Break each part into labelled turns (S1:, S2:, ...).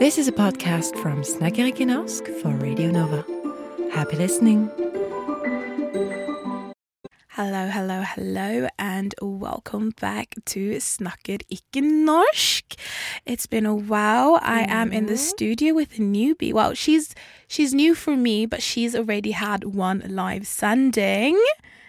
S1: This is a podcast from Norsk for Radio Nova. Happy listening.
S2: Hello, hello, hello, and welcome back to Snakker ikke norsk. It's been a while. I am in the studio with a newbie. Well, she's she's new for me, but she's already had one live sending.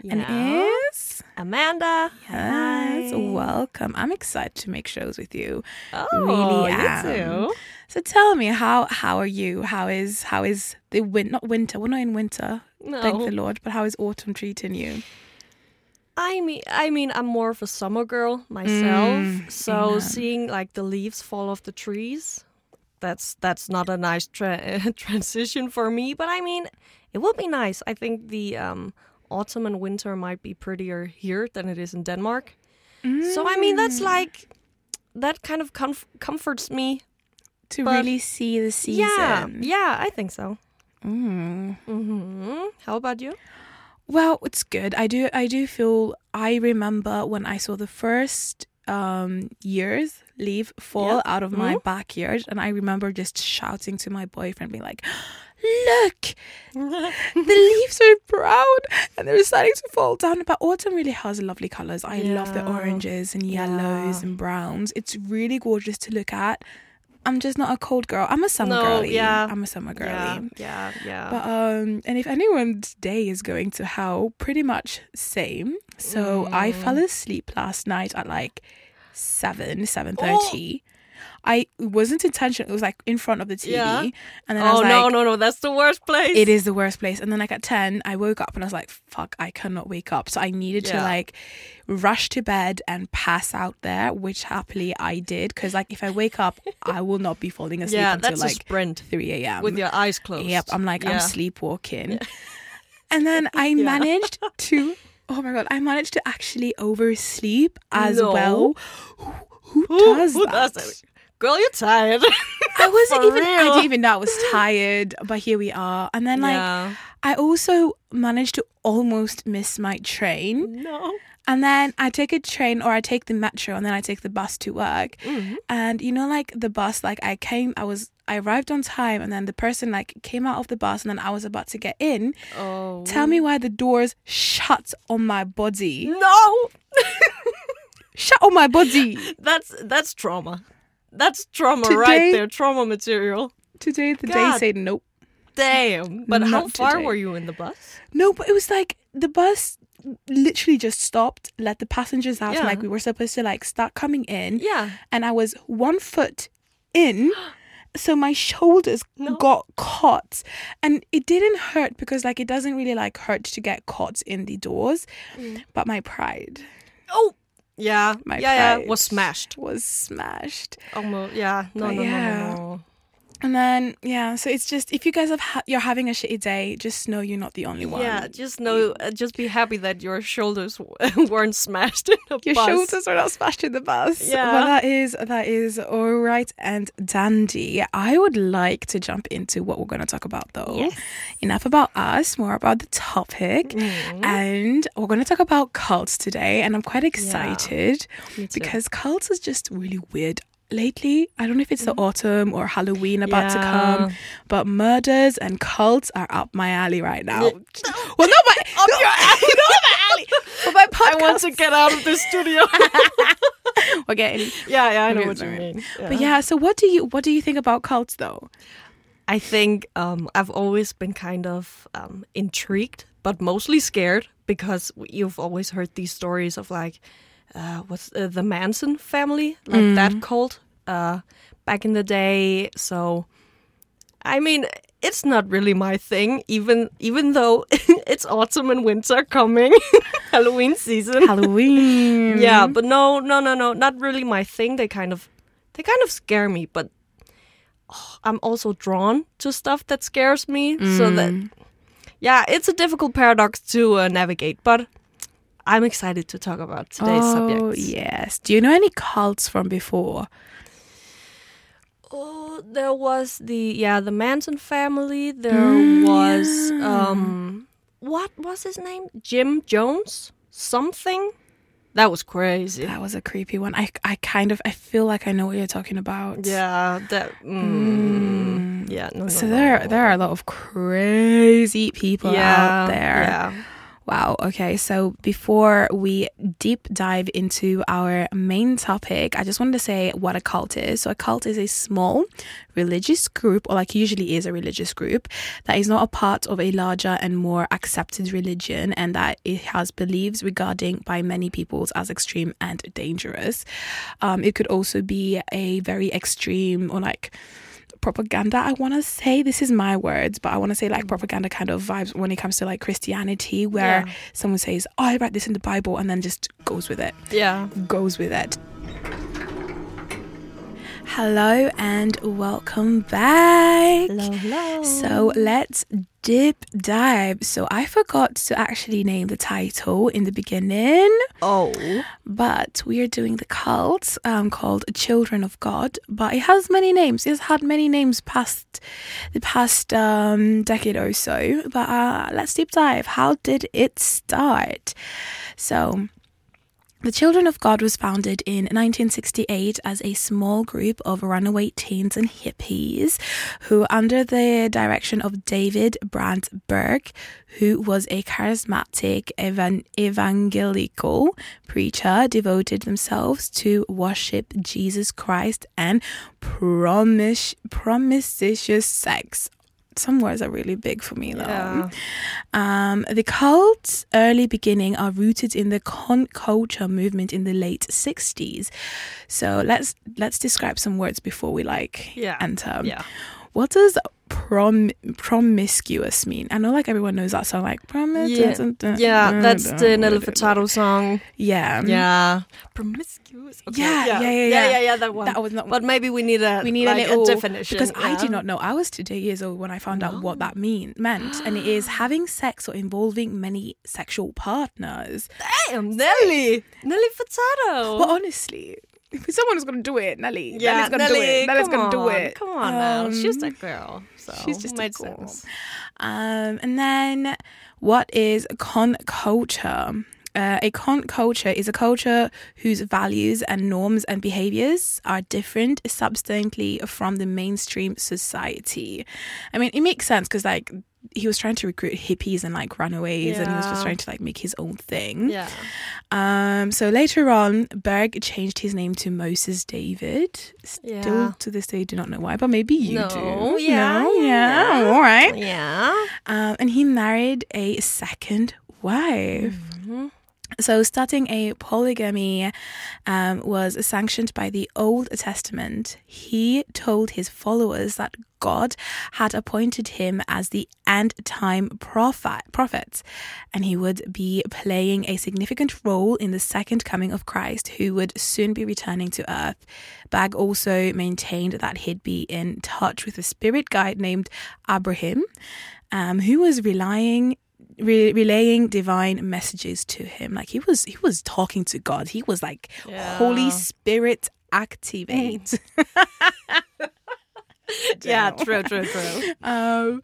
S2: And is
S3: Amanda.
S2: yes,
S3: Hi.
S2: welcome. I'm excited to make shows with you.
S3: Oh,
S2: really
S3: you
S2: am.
S3: too.
S2: So tell me, how how are you? How is how is the win? Not winter. We're not in winter. Thank the Lord. But how is autumn treating you?
S3: I mean, I mean, I'm more of a summer girl myself.
S2: Mm,
S3: so seeing like the leaves fall off the trees, that's that's not a nice tra- transition for me. But I mean, it will be nice. I think the um, autumn and winter might be prettier here than it is in Denmark. So I mean, that's
S2: Mm.
S3: like that kind of comf- comforts me.
S2: To
S3: But-
S2: really see the season.
S3: Yeah, yeah, I think so.
S2: Mm.
S3: hmm How about you?
S2: Well, it's good. I do. I do feel. I remember when I saw the first um, years leaf fall
S3: Yeah.
S2: out of my
S3: Mhm.
S2: backyard, and I remember just shouting to my boyfriend, being like, "Look, the leaves are brown and they're starting to fall down." But autumn really has lovely colors. I love the oranges and yellows
S3: Yeah.
S2: and browns. It's really gorgeous to look at. I'm just not a cold girl. I'm a summer
S3: No,
S2: girly.
S3: yeah.
S2: I'm a summer girly.
S3: Yeah, yeah, yeah.
S2: But um, and if anyone's day is going to hell, pretty much same. So I
S3: Mm.
S2: fell asleep last night at like seven, seven thirty. I it wasn't intentional. It was like in front of the TV,
S3: Yeah.
S2: and then I
S3: oh
S2: was
S3: no,
S2: like,
S3: no, no! no, That's the worst place.
S2: "It is the worst place." And then like at ten, I woke up and I was like, "Fuck, I cannot wake up." So I needed to like rush to bed and pass out there, which happily I did. Because like if I wake up, I will not be falling asleep
S3: Yeah,
S2: until like
S3: sprint
S2: three a.m.
S3: with your eyes closed.
S2: Yep, I'm like I'm
S3: Yeah.
S2: sleepwalking. And then I
S3: Yeah.
S2: managed to oh my god, I managed to actually oversleep as
S3: No.
S2: well. Who, who
S3: Who-
S2: does
S3: who
S2: that?
S3: does that? Girl, you're tired.
S2: I wasn't even I didn't even know I was tired, but here we are. And then like
S3: yeah.
S2: I also managed to almost miss my train.
S3: No.
S2: And then I take a train or I take the metro and then I take the bus to work.
S3: Mhm.
S2: And you know, like the bus, like I came, I was, I arrived on time, and then the person like came out of the bus, and then I was about to get in.
S3: Oh.
S2: Tell me why the doors shut on my body.
S3: No.
S2: Shut on my body.
S3: That's that's trauma. That's trauma
S2: Today-
S3: right there. Trauma material.
S2: Today the day
S3: God.
S2: said nope.
S3: Damn. But how far
S2: today.
S3: were you in the bus?
S2: No, but it was like the bus literally just stopped, let the passengers out,
S3: Yeah.
S2: like we were supposed to like start coming in,
S3: Yeah.
S2: and I was one foot in. So my shoulders
S3: No.
S2: got caught, and it didn't hurt because like it doesn't really like hurt to get caught in the doors,
S3: Mm.
S2: but my pride,
S3: Oh. Yeah.
S2: my
S3: yeah. Yeah. Was smashed.
S2: was smashed.
S3: Almost. Yeah. No.
S2: But
S3: no.
S2: yeah.
S3: No. No.
S2: And then yeah, so it's just if you guys have ha- you're having a shitty day, just know you're not the only one.
S3: Yeah. Just know. Uh, just be happy that your shoulders weren't smashed in a
S2: Your
S3: bus.
S2: Your shoulders are not smashed in the bus.
S3: Yeah.
S2: Well, that is that is all right and dandy. I would like to jump into what we're going to talk about, though.
S3: Yes.
S2: Enough about us, more about the topic.
S3: Mhm.
S2: And we're going to talk about cults today, and I'm quite excited
S3: too.
S2: because cults is just really weird. Lately, I don't know if it's the autumn or Halloween about to come,
S3: Mm-hmm.
S2: But murders and cults are up my alley right now. Well, not my
S3: Up your alley.
S2: not my alley, but my podcast.
S3: I want to get out of the studio.
S2: We're getting
S3: yeah, yeah, I know what you mean.
S2: But yeah, so what do you what do you think about cults though?
S3: I think um, I've always been kind of um, intrigued, but mostly scared because you've always heard these stories of like, uh, what's uh, the Manson family, like that cult uh, back in the day. So, I mean, it's not really my thing, even even though it's autumn and winter coming, Halloween season.
S2: Halloween.
S3: Yeah, but no, no, no, no, not really my thing. They kind of, they kind of scare me. But oh, I'm also drawn to stuff that scares me. So that, yeah, it's a difficult paradox to uh, navigate. But I'm excited to talk about today's
S2: oh,
S3: subject.
S2: yes. Do you know any cults from before?
S3: Oh, there was the yeah the Manson family. There was um, what was his name? Jim Jones something. That was crazy.
S2: That was a creepy one. I I kind of I feel like I know what you're talking about.
S3: Yeah, that. Mm, yeah, no, no,
S2: So
S3: no.
S2: there there are a lot of crazy people
S3: yeah,
S2: out there.
S3: Yeah.
S2: Wow. Okay. So before we deep dive into our main topic, I just wanted to say what a cult is. So a cult is a small religious group, or like usually is a religious group, that is not a part of a larger and more accepted religion, and that it has beliefs regarding by many peoples as extreme and dangerous. Um, it could also be a very extreme or like propaganda i want to say this is my words but i want to say like mm. propaganda kind of vibes when it comes to like christianity where
S3: Yeah.
S2: someone says oh i read this in the bible and then just goes with it
S3: Yeah.
S2: goes with it hello and welcome back
S3: Hello, hello.
S2: so let's dip dive so i forgot to actually name the title in the beginning
S3: oh,
S2: but we are doing the cult um, called Children of God. But it has many names. It's had many names past the past um, decade or so. But uh, let's deep dive. How did it start? So. The Children of God was founded in 1968 as a small group of runaway teens and hippies who, under the direction of David Brandt Berg, who was a charismatic evan- evangelical preacher, devoted themselves to worship Jesus Christ and promiscuous sex. Some words are really big for me though.
S3: yeah.
S2: Um, the cult's early beginning are rooted in the con culture movement in the late 60s. So let's let's describe some words before we like
S3: Yeah.
S2: enter.
S3: Yeah.
S2: What does prom promiscuous mean? I know like everyone knows that song like promiscuous.
S3: Yeah. Yeah, that's the Nelly Furtado song.
S2: Yeah.
S3: Yeah. Promiscuous. Okay,
S2: Yeah, yeah, yeah,
S3: yeah,
S2: yeah.
S3: yeah, yeah, that one.
S2: That was not
S3: but maybe we need a
S2: we need
S3: like,
S2: a little
S3: definition
S2: because I
S3: yeah.
S2: did not know. I was two years old when I found out what that mean meant, and it is having sex or involving many sexual partners.
S3: Damn, Nelly, Nelly Furtado.
S2: But honestly, if someone's gonna do it, Nelly,
S3: yeah,
S2: Nelly's gonna do it. Nelly's gonna do it.
S3: Come on now, she's
S2: Um,
S3: that girl. So
S2: she's just a girl.
S3: sense.
S2: Um, and then what is con culture? Uh, a con culture is a culture whose values and norms and behaviors are different substantially from the mainstream society. I mean, it makes sense because like he was trying to recruit hippies and like runaways, and he was just trying to like make his own thing.
S3: Yeah.
S2: Um, so later on, Berg changed his name to Moses David. Still
S3: Yeah.
S2: to this day, do not know why, but maybe you
S3: No,
S2: do.
S3: yeah,
S2: No? yeah,
S3: yeah.
S2: all right.
S3: Yeah.
S2: Um, and he married a second wife.
S3: Mm-hmm.
S2: So, starting a polygamy um, was sanctioned by the Old Testament. He told his followers that God had appointed him as the end time prophet, prophet, and he would be playing a significant role in the second coming of Christ, who would soon be returning to earth. Berg also maintained that he'd be in touch with a spirit guide named Abraham, um, who was relying re- relaying divine messages to him like he was he was talking to god he was like
S3: Yeah.
S2: holy spirit activate
S3: Yeah, true, true, true.
S2: um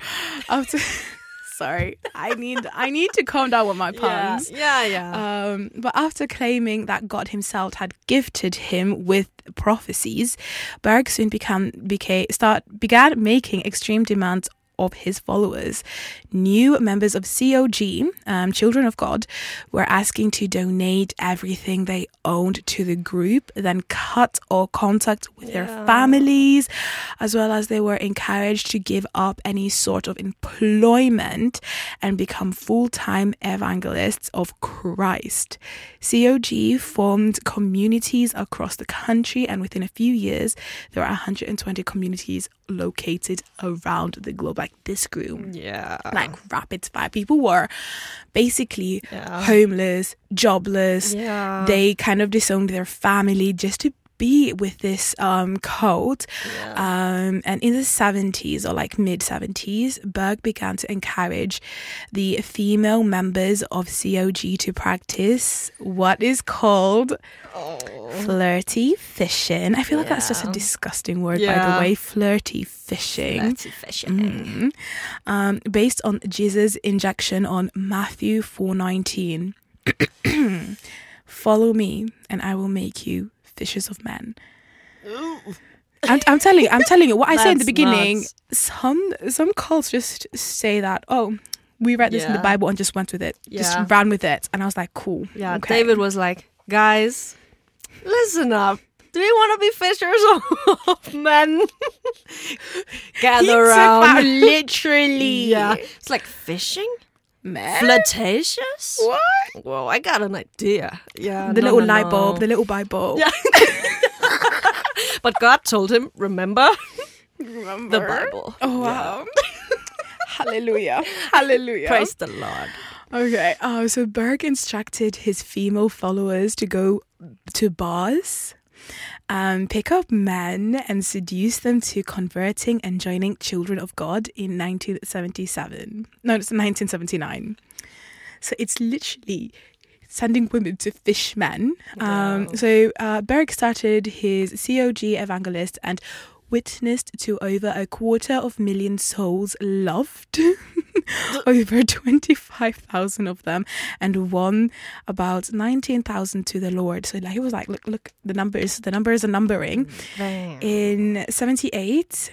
S2: after sorry i need i need to calm down with my
S3: yeah, yeah, yeah.
S2: um, but after claiming that God Himself had gifted him with prophecies, Berg soon became became start began making extreme demands of his followers. New members of COG, um, Children of God, were asking to donate everything they owned to the group, then cut all contact with their families, as well as they were encouraged to give up any sort of employment and become full time evangelists of Christ. COG formed communities across the country, and within a few years, there were 120 communities located around the globe. Like this grew
S3: yeah.
S2: like rapid fire. People were basically
S3: Yeah.
S2: homeless, jobless.
S3: Yeah.
S2: They kind of disowned their family just to be with this um, cult. Um, and in the 70s or like mid 70s, Berg began to encourage the female members of COG to practice what is called flirty fishing. I feel like that's just a
S3: Oh.
S2: Disgusting word, by the way. Flirty fishing.
S3: Flirty fishing.
S2: Mhm. Um, based on Jesus' injection on Matthew 4:19. Follow me, and I will make you fishers of men. I'm, I'm telling you, I'm telling you what I said in the beginning.
S3: nuts.
S2: Some some cults just say that, oh, we read this in the Bible and just went with it,
S3: Yeah.
S2: just ran with it, and I was like, cool.
S3: Yeah,
S2: okay.
S3: David was like, guys, listen up. Do you want to be fishers of men? Gather
S2: He
S3: around.
S2: literally.
S3: yeah, it's like fishing,
S2: man.
S3: flirtatious.
S2: What?
S3: Whoa, I got an idea. Yeah,
S2: The
S3: no,
S2: little
S3: no,
S2: light
S3: no.
S2: bulb, the little Bible.
S3: Yeah. But God told him, remember
S2: Remember?
S3: the Bible.
S2: Oh wow. Hallelujah. Hallelujah.
S3: Praise the Lord.
S2: Okay. Uh, so Berg instructed his female followers to go to bars, um, pick up men, and seduce them to converting and joining Children of God in 1977. No, it's 1979. So it's literally sending women to fish men. Um, so uh, Berg started his COG evangelist and witnessed to over a quarter of million souls loved. over 25,000 of them and won about 19,000 to the Lord. So like he was like, look, look, the numbers, the numbers are numbering.
S3: Mm, damn.
S2: In 78,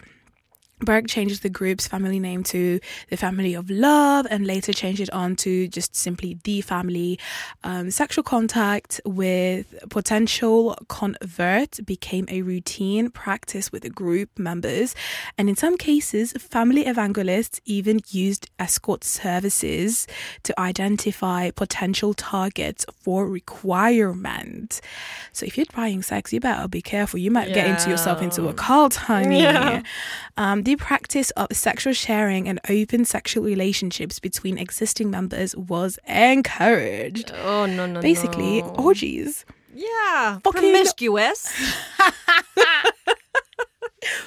S2: Berg changed the group's family name to the Family of Love and later changed it on to just simply the family. Um, sexual contact with potential convert became a routine practice with the group members, and in some cases, family evangelists even used escort services to identify potential targets for requirement. So if you're buying sex, you better be careful. You might get into yourself into a
S3: Yeah.
S2: cult, honey.
S3: Yeah.
S2: Um, the practice of sexual sharing and open sexual relationships between existing members was encouraged.
S3: Oh, no, no, no
S2: Basically,
S3: no.
S2: orgies.
S3: Yeah,
S2: Fucking-
S3: promiscuous.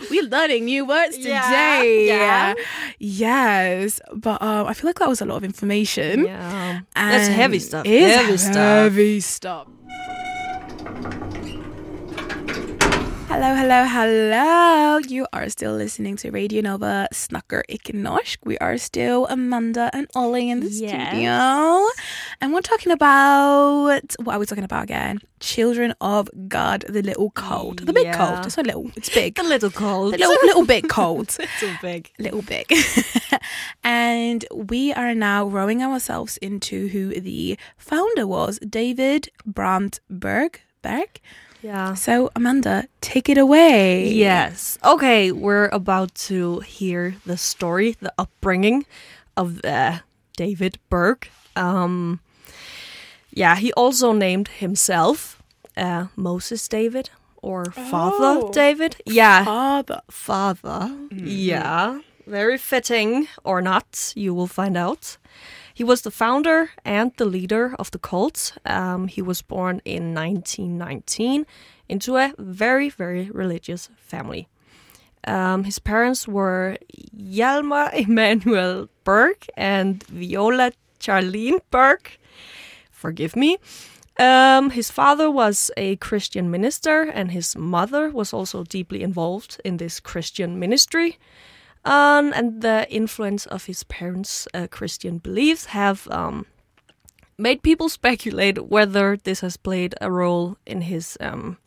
S2: We're learning new words today.
S3: yeah.
S2: Yes, but um, I feel like that was a lot of information.
S3: yeah, that's heavy stuff.
S2: it is
S3: heavy stuff.
S2: Heavy stuff. Hello, hello, hello. You are still listening to Radio Nova Snakker ikke norsk. We are still Amanda and Olly in the
S3: Yes.
S2: studio. And we're talking about what are we talking about again? Children of God, the little cold. The big
S3: Yeah.
S2: cold. It's not little, it's big.
S3: The little cold.
S2: The little little bit cold.
S3: little big.
S2: little big. and we are now rowing ourselves into who the founder was, David Brandt Berg.
S3: Yeah.
S2: So Amanda, take it away.
S3: Yes. Okay, we're about to hear the story, the upbringing of uh, David Berg. Um, yeah, he also named himself uh, Moses David or Father
S2: Oh.
S3: David. Yeah,
S2: Father.
S3: father. Yeah, very fitting or not, you will find out. He was the founder and the leader of the cult. Um, he was born in 1919 into a very, very religious family. Um, his parents were Hjalmar Emanuel Berg and Viola Charlene Berg. Forgive me. Um, his father was a Christian minister, and his mother was also deeply involved in this Christian ministry. Um, and the influence of his parents' uh, Christian beliefs have um, made people speculate whether this has played a role in his um,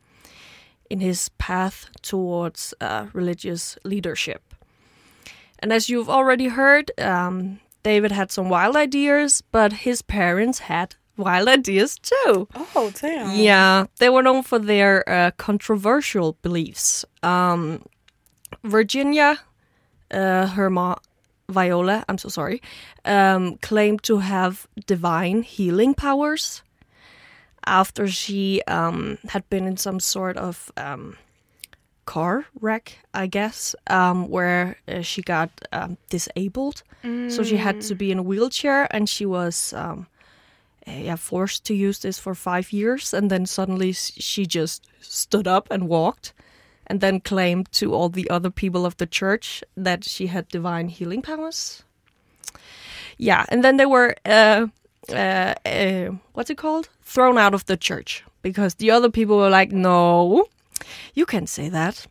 S3: in his path towards uh, religious leadership. And as you've already heard, um, David had some wild ideas, but his parents had wild ideas too.
S2: Oh damn.
S3: Yeah, they were known for their uh, controversial beliefs. Um, Virginia, uh, her mom, Viola, I'm so sorry, um, claimed to have divine healing powers after she um, had been in some sort of um, car wreck, I guess, um, where uh, she got um, disabled. So she had to be in a wheelchair, and she was um, yeah forced to use this for five years, and then suddenly she just stood up and walked, and then claimed to all the other people of the church that she had divine healing powers. Yeah, and then they were uh, uh, uh, what's it called? Thrown out of the church because the other people were like, "No, you can't say that."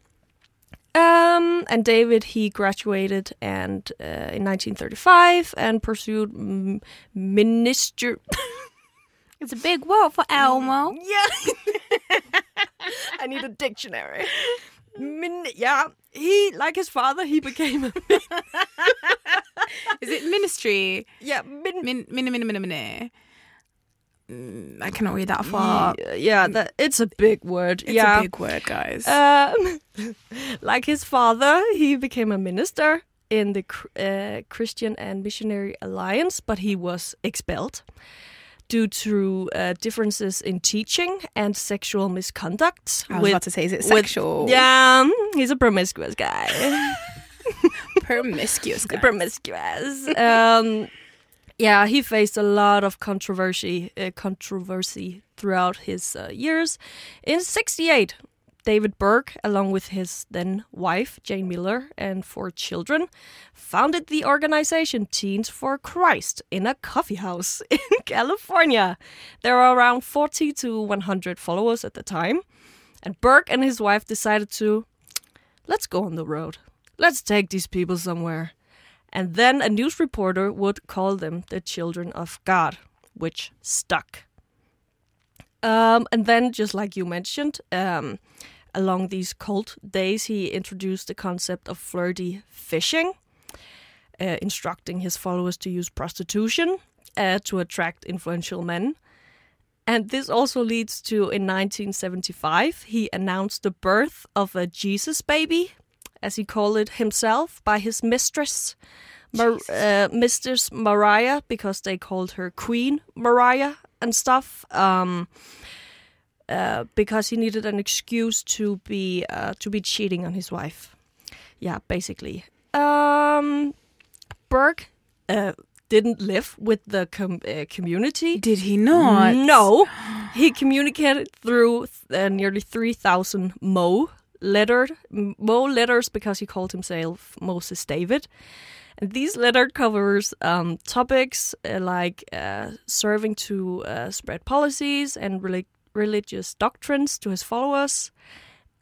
S3: Um, and David he graduated and uh, in 1935 and pursued mm, minister
S2: It's a big word for Elmo.
S3: Yeah. I need a dictionary. Min- yeah, he like his father, he became a
S2: Is it ministry?
S3: yeah, min-
S2: Min, min, min, min, min, Mm, I cannot read that far.
S3: yeah, yeah, that it's a big word.
S2: It's
S3: yeah.
S2: a big word, guys.
S3: Um, like his father, he became a minister in the uh, Christian and Missionary Alliance, but he was expelled due to uh, differences in teaching and sexual misconduct.
S2: I was
S3: with-
S2: about to say, is it
S3: with-
S2: sexual?
S3: yeah, um, he's a promiscuous guy.
S2: Promiscuous. guys.
S3: promiscuous. Um, yeah, he faced a lot of controversy, uh, controversy throughout his uh, years. In '68, David Berg, along with his then wife Jane Miller and four children, founded the organization Teens for Christ in a coffee house in California. There are around 40 to 100 followers at the time, and Berg and his wife decided to let's go on the road. Let's take these people somewhere. And then a news reporter would call them the children of God, which stuck. Um, and then, just like you mentioned, um, along these cult days, he introduced the concept of flirty fishing, uh, instructing his followers to use prostitution uh, to attract influential men. And this also leads to in 1975, he announced the birth of a Jesus baby, as he called it himself, by his mistress, Mar- uh, Mistress Mariah, because they called her Queen Mariah and stuff. Um, uh, because he needed an excuse to be uh, to be cheating on his wife. Yeah, basically. Um, Berg uh, didn't live with the com- uh, community.
S2: Did he not?
S3: No, he communicated through uh, nearly three thousand Mo lettered Mo letters because he called himself Moses David. These letter covers um, topics uh, like uh, serving to uh, spread policies and relig- religious doctrines to his followers.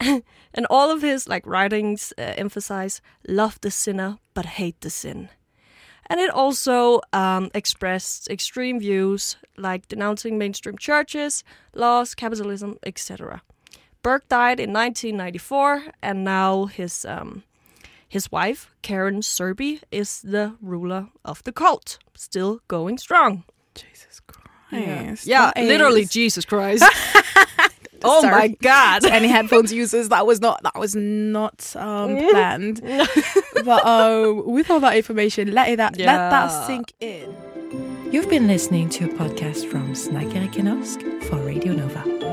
S3: and all of his like writings uh, emphasize love the sinner but hate the sin and it also um, expressed extreme views like denouncing mainstream churches, laws, capitalism, etc. Berg died in 1994, and now his um, his wife Karen Zerby is the ruler of the cult, still going strong.
S2: Jesus Christ.
S3: yeah,
S2: That
S3: literally Jesus Christ. oh my God!
S2: Any headphones users, that was not that was not um, planned. but uh, with all that information, let it that let that sink in.
S1: You've been listening to a podcast from Erik for Radio Nova.